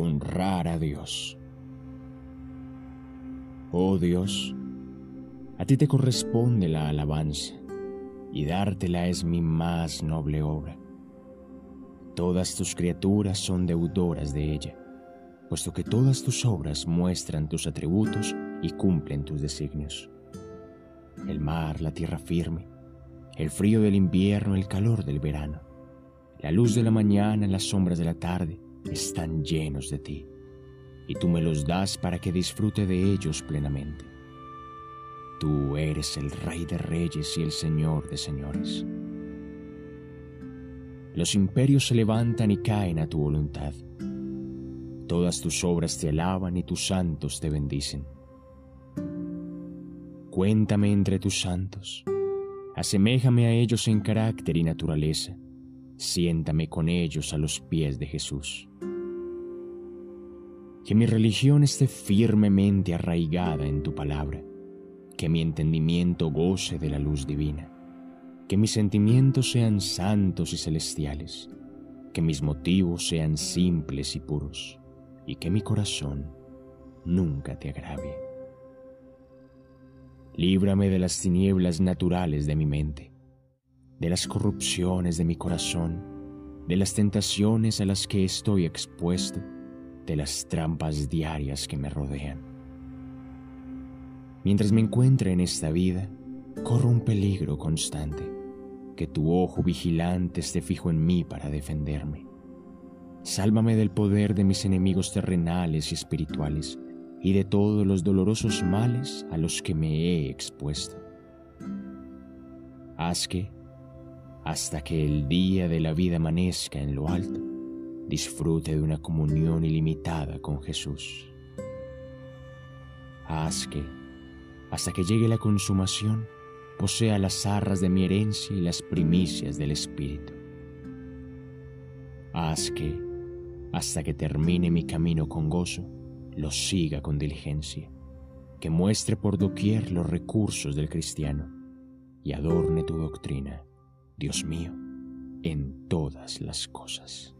honrar a Dios. Oh Dios, a ti te corresponde la alabanza, y dártela es mi más noble obra. Todas tus criaturas son deudoras de ella, puesto que todas tus obras muestran tus atributos y cumplen tus designios. El mar, la tierra firme, el frío del invierno, el calor del verano, la luz de la mañana, las sombras de la tarde, están llenos de ti, y tú me los das para que disfrute de ellos plenamente. Tú eres el Rey de Reyes y el Señor de Señores. Los imperios se levantan y caen a tu voluntad. Todas tus obras te alaban y tus santos te bendicen. Cuéntame entre tus santos, aseméjame a ellos en carácter y naturaleza, siéntame con ellos a los pies de Jesús. Que mi religión esté firmemente arraigada en tu palabra, que mi entendimiento goce de la luz divina, que mis sentimientos sean santos y celestiales, que mis motivos sean simples y puros, y que mi corazón nunca te agravie. Líbrame de las tinieblas naturales de mi mente, de las corrupciones de mi corazón, de las tentaciones a las que estoy expuesto, de las trampas diarias que me rodean. Mientras me encuentre en esta vida, corro un peligro constante, que tu ojo vigilante esté fijo en mí para defenderme. Sálvame del poder de mis enemigos terrenales y espirituales, y de todos los dolorosos males a los que me he expuesto. Haz que, hasta que el día de la vida amanezca en lo alto, disfrute de una comunión ilimitada con Jesús. Haz que, hasta que llegue la consumación, posea las arras de mi herencia y las primicias del Espíritu. Haz que, hasta que termine mi camino con gozo, lo siga con diligencia, que muestre por doquier los recursos del cristiano y adorne tu doctrina, Dios mío, en todas las cosas.